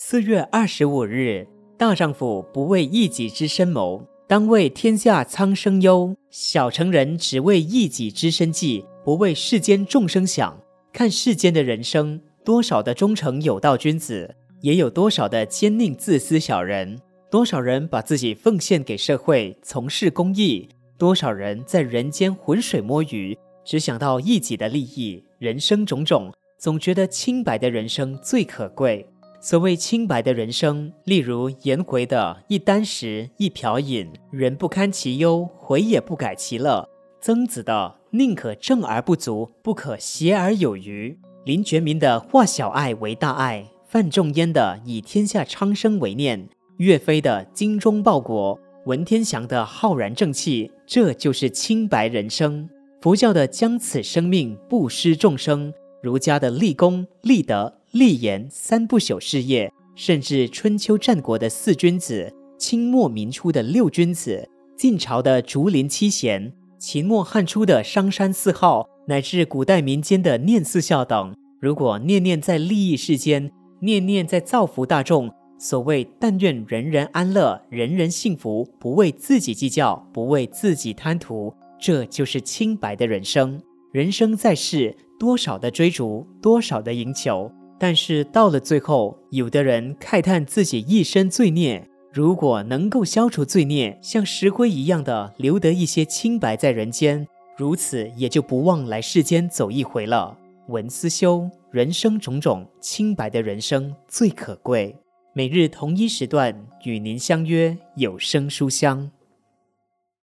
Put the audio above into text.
四月二十五日，大丈夫不为一己之身谋，当为天下苍生忧。小成人只为一己之身计，不为世间众生想。看世间的人生，多少的忠诚有道君子，也有多少的奸佞自私小人。多少人把自己奉献给社会，从事公益？多少人在人间浑水摸鱼，只想到一己的利益？人生种种，总觉得清白的人生最可贵。所谓清白的人生，例如颜回的一箪食，一瓢饮，人不堪其忧，回也不改其乐；曾子的宁可正而不足，不可邪而有余；林觉民的化小爱为大爱；范仲淹的以天下苍生为念；岳飞的精忠报国；文天祥的浩然正气，这就是清白人生。佛教的将此生命布施众生，儒家的立功立德。立言三不朽事业，甚至春秋战国的四君子，清末民初的六君子，晋朝的竹林七贤，秦末汉初的商山四号，乃至古代民间的念四孝等，如果念念在利益世间，念念在造福大众，所谓但愿人人安乐，人人幸福，不为自己计较，不为自己贪图，这就是清白的人生。人生在世，多少的追逐，多少的赢求。但是到了最后，有的人慨叹自己一生罪孽，如果能够消除罪孽，像石灰一样的留得一些清白在人间，如此也就不忘来世间走一回了。文思修，人生种种，清白的人生最可贵。每日同一时段与您相约有声书香。